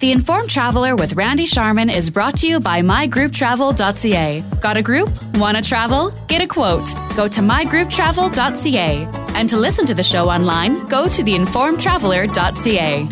The Informed Traveler with Randy Sharman is brought to you by mygrouptravel.ca. Got a group? Want to travel? Get a quote. Go to mygrouptravel.ca. And to listen to the show online, go to theinformedtraveler.ca.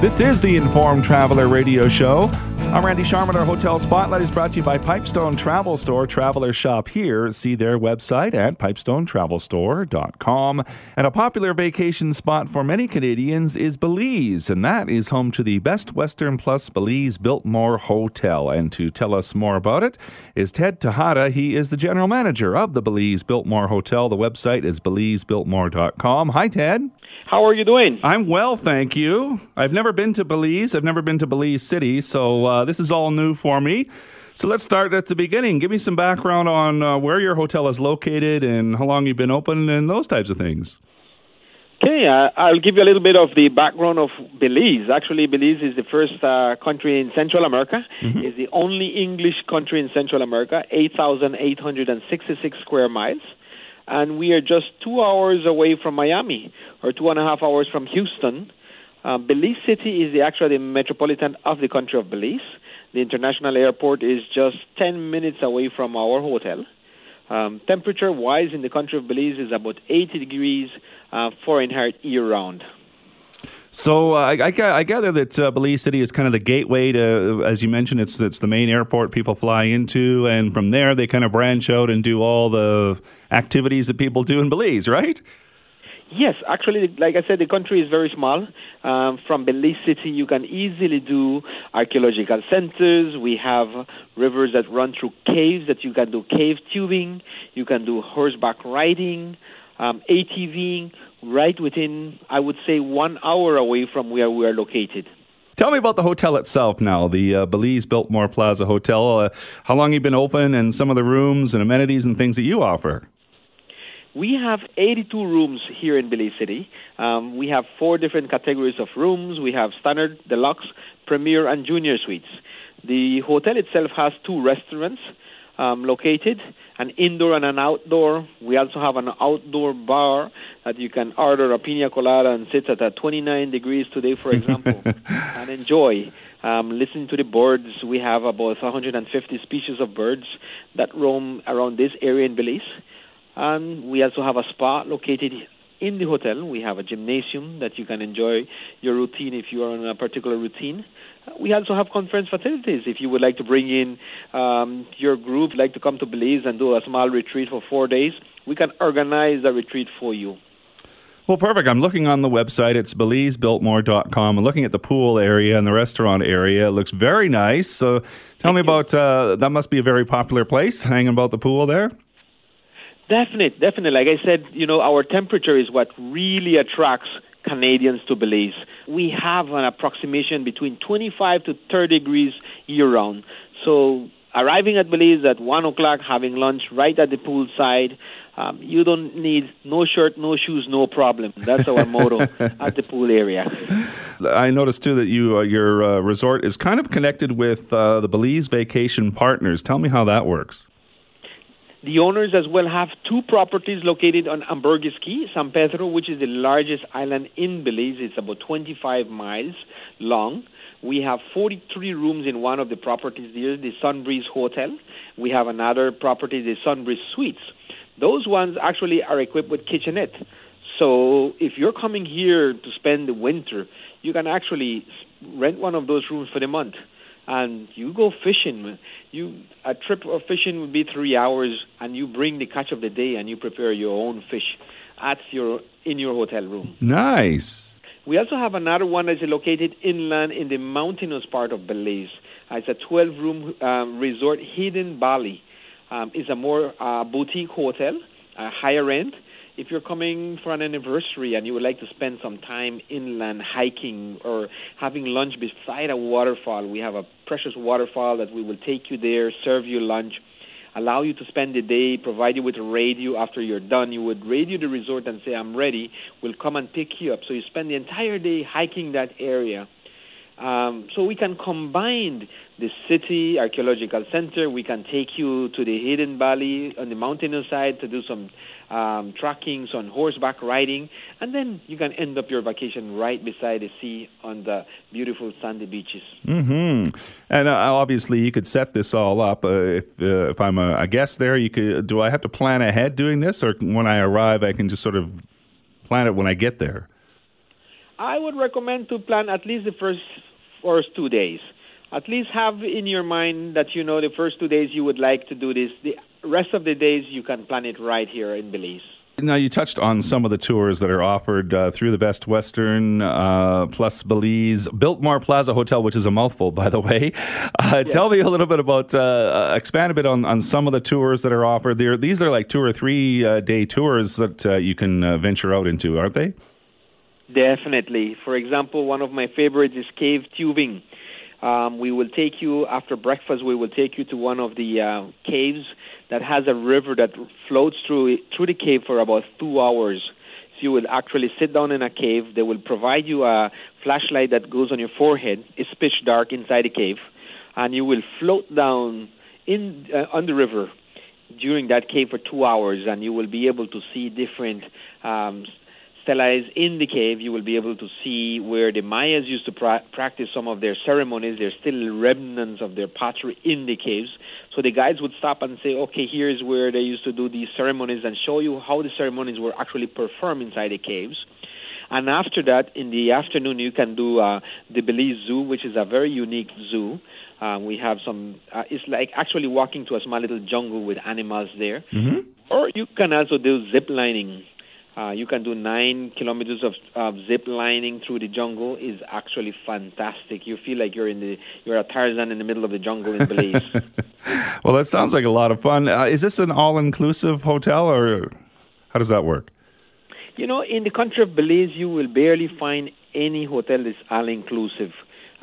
This is the Informed Traveler Radio Show. I'm Randy Sharman. Our hotel spotlight is brought to you by Pipestone Travel Store. Travelers shop here. See their website at pipestonetravelstore.com. And a popular vacation spot for many Canadians is Belize, and that is home to the Best Western Plus Belize Biltmore Hotel. And to tell us more about it is Ted Tejada. He is the general manager of the Belize Biltmore Hotel. The website is belizebiltmore.com. Hi, Ted. How are you doing? I'm well, thank you. I've never been to Belize. I've never been to Belize City, so uh, this is all new for me. So let's start at the beginning. Give me some background on uh, where your hotel is located and how long you've been open and those types of things. Okay, uh, I'll give you a little bit of the background of Belize. Actually, Belize is the first uh, country in Central America. Mm-hmm. It's the only English country in Central America, 8,866 square miles and we are just two hours away from Miami, or two and a half hours from Houston. Uh, Belize City is the actually the metropolitan of the country of Belize. The international airport is just 10 minutes away from our hotel. Um, temperature wise in the country of Belize is about 80 degrees uh, Fahrenheit year round. So uh, I, I, gather that uh, Belize City is kind of the gateway to, as you mentioned, it's it's the main airport people fly into, and from there they kind of branch out and do all the activities that people do in Belize, right? Yes, actually, like I said, the country is very small. Um, from Belize City, you can easily do archaeological centers. We have rivers that run through caves that you can do cave tubing. You can do horseback riding, um, ATVing right within, I would say, one hour away from where we are located. Tell me about the hotel itself now, the uh, Belize Biltmore Plaza Hotel. Uh, how long you been open and some of the rooms and amenities and things that you offer? We have 82 rooms here in Belize City. Um, we have four different categories of rooms. We have standard, deluxe, premier, and junior suites. The hotel itself has two restaurants um, located an indoor and an outdoor. We also have an outdoor bar that you can order a pina colada and sit at, at 29 degrees today, for example, and enjoy. Um, listening to the birds, we have about 150 species of birds that roam around this area in Belize. And we also have a spa located in the hotel. We have a gymnasium that you can enjoy your routine if you are on a particular routine. We also have conference facilities. If you would like to bring in um, your group, like to come to Belize and do a small retreat for four days, we can organize a retreat for you. Well, perfect. I'm looking on the website. It's belizebiltmore.com. I'm looking at the pool area and the restaurant area. It looks very nice. So tell Thank me about uh, that. Must be a very popular place hanging about the pool there. Definitely, definitely. Like I said, you know, our temperature is what really attracts Canadians to Belize. We have an approximation between 25 to 30 degrees year round. So arriving at Belize at 1 o'clock, having lunch right at the poolside, um, you don't need no shirt, no shoes, no problem. That's our motto at the pool area. I noticed too that you uh, your uh, resort is kind of connected with uh, the Belize Vacation Partners. Tell me how that works. The owners as well have two properties located on Ambergris Caye, San Pedro, which is the largest island in Belize. It's about 25 miles long. We have 43 rooms in one of the properties there, the Sunbreeze Hotel. We have another property, the Sunbreeze Suites. Those ones actually are equipped with kitchenette. So if you're coming here to spend the winter, you can actually rent one of those rooms for the month and you go fishing. You a trip of fishing would be three hours, and you bring the catch of the day, and you prepare your own fish at your in your hotel room. Nice. We also have another one that's located inland in the mountainous part of Belize. Uh, it's a 12-room um, resort, Hidden Valley. Um, it's a more uh, boutique hotel, uh, higher end if you're coming for an anniversary and you would like to spend some time inland hiking or having lunch beside a waterfall, we have a precious waterfall that we will take you there, serve you lunch, allow you to spend the day, provide you with a radio after you're done. You would radio the resort and say, I'm ready. We'll come and pick you up. So you spend the entire day hiking that area. Um, so we can combine the city archaeological center. We can take you to the hidden valley on the mountainous side to do some um, trekking, some horseback riding, and then you can end up your vacation right beside the sea on the beautiful sandy beaches. Hmm. And uh, obviously, you could set this all up. Uh, if uh, if I'm a, a guest there, you could. Do I have to plan ahead doing this, or when I arrive, I can just sort of plan it when I get there? I would recommend to plan at least the first first two days. At least have in your mind that you know the first two days you would like to do this. The rest of the days you can plan it right here in Belize. Now, you touched on some of the tours that are offered uh, through the Best Western uh, plus Belize Biltmore Plaza Hotel, which is a mouthful, by the way. Uh, yes. Tell me a little bit about, uh, uh, expand a bit on, on some of the tours that are offered there. These are like two or three uh, day tours that you can venture out into, aren't they? Definitely. For example, one of my favorites is cave tubing. Um, we will take you after breakfast. We will take you to one of the uh, caves that has a river that floats through through the cave for about two hours. So you will actually sit down in a cave. They will provide you a flashlight that goes on your forehead. It's pitch dark inside the cave, and you will float down in uh, on the river during that cave for two hours, and you will be able to see different um, stelae in the cave, you will be able to see where the Mayas used to pra- practice some of their ceremonies. There's still remnants of their pottery in the caves. So the guides would stop and say, okay, here's where they used to do these ceremonies and show you how the ceremonies were actually performed inside the caves. And after that, in the afternoon, you can do uh, the Belize Zoo, which is a very unique zoo. Um, we have some, uh, it's like actually walking to a small little jungle with animals there. Mm-hmm. Or you can also do zip lining uh, you can do nine kilometers of, of zip lining through the jungle. is actually fantastic. You feel like you're in the you're a Tarzan in the middle of the jungle in Belize. well, that sounds like a lot of fun. Uh, is this an all-inclusive hotel, or how does that work? You know, in the country of Belize, you will barely find any hotel that's all-inclusive.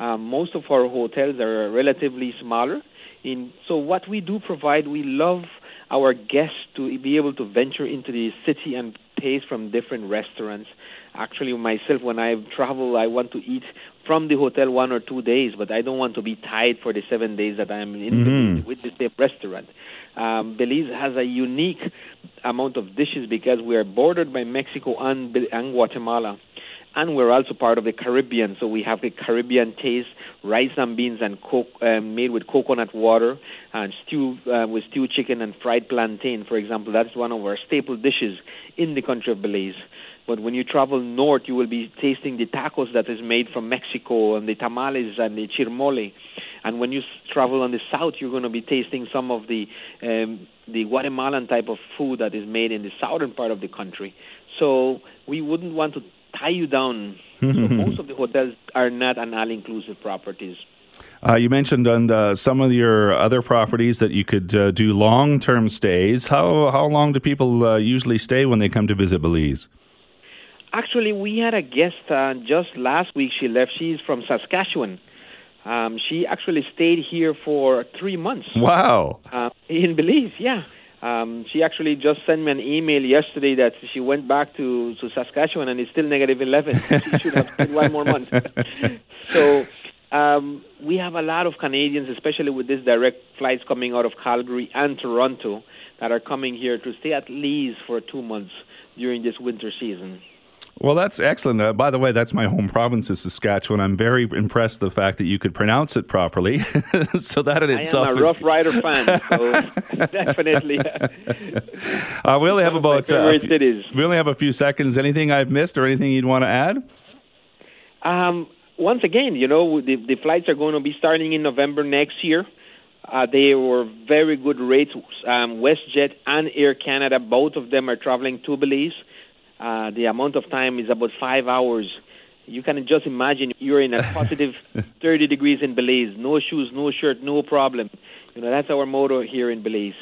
Um, most of our hotels are relatively smaller. In so, what we do provide, we love our guests to be able to venture into the city and taste from different restaurants. Actually, myself, when I travel, I want to eat from the hotel one or two days, but I don't want to be tied for the seven days that I'm in mm-hmm. with the same restaurant. Um, Belize has a unique amount of dishes because we are bordered by Mexico and, and Guatemala and we're also part of the Caribbean, so we have the Caribbean taste, rice and beans and co- uh, made with coconut water, and stew uh, with stewed chicken and fried plantain, for example. That's one of our staple dishes in the country of Belize. But when you travel north, you will be tasting the tacos that is made from Mexico and the tamales and the chirmole. And when you travel on the south, you're going to be tasting some of the um, the Guatemalan type of food that is made in the southern part of the country. So we wouldn't want to tie you down. so most of the hotels are not an all-inclusive properties. Uh, you mentioned on the, some of your other properties that you could uh, do long-term stays. How how long do people uh, usually stay when they come to visit Belize? Actually, we had a guest uh, just last week. She left. She's from Saskatchewan. Um, she actually stayed here for three months. Wow! Uh, in Belize, yeah. Um, she actually just sent me an email yesterday that she went back to, to Saskatchewan and it's still negative 11. she should have stayed one more month. so um, we have a lot of Canadians, especially with these direct flights coming out of Calgary and Toronto, that are coming here to stay at least for two months during this winter season. Well, that's excellent. Uh, by the way, that's my home province is Saskatchewan. I'm very impressed the fact that you could pronounce it properly. so that in itself. I'm a Rough Rider fan, so definitely. Uh, we only have about uh, few, we only have a few seconds. Anything I've missed, or anything you'd want to add? Um, once again, you know, the, the flights are going to be starting in November next year. Uh, they were very good rates. Um, WestJet and Air Canada, both of them are traveling to Belize. Uh, the amount of time is about five hours. You can just imagine you're in a positive 30 degrees in Belize, no shoes, no shirt, no problem. You know that's our motto here in Belize.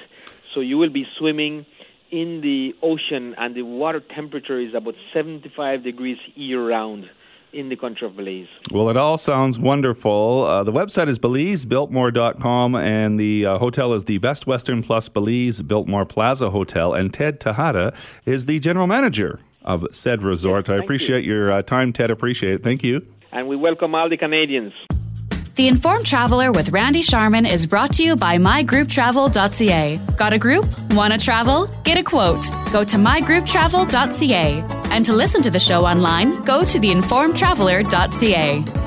So you will be swimming in the ocean, and the water temperature is about 75 degrees year round in the country of Belize. Well, it all sounds wonderful. Uh, the website is BelizeBiltmore.com, and the uh, hotel is the Best Western Plus Belize Biltmore Plaza Hotel, and Ted Tejada is the general manager of said resort. Yes, I appreciate you. your uh, time, Ted. Appreciate it. Thank you. and we welcome all the Canadians. The Informed Traveler with Randy Sharman is brought to you by mygrouptravel.ca. Got a group? Want to travel? Get a quote. Go to mygrouptravel.ca. And to listen to the show online, go to theinformedtraveler.ca.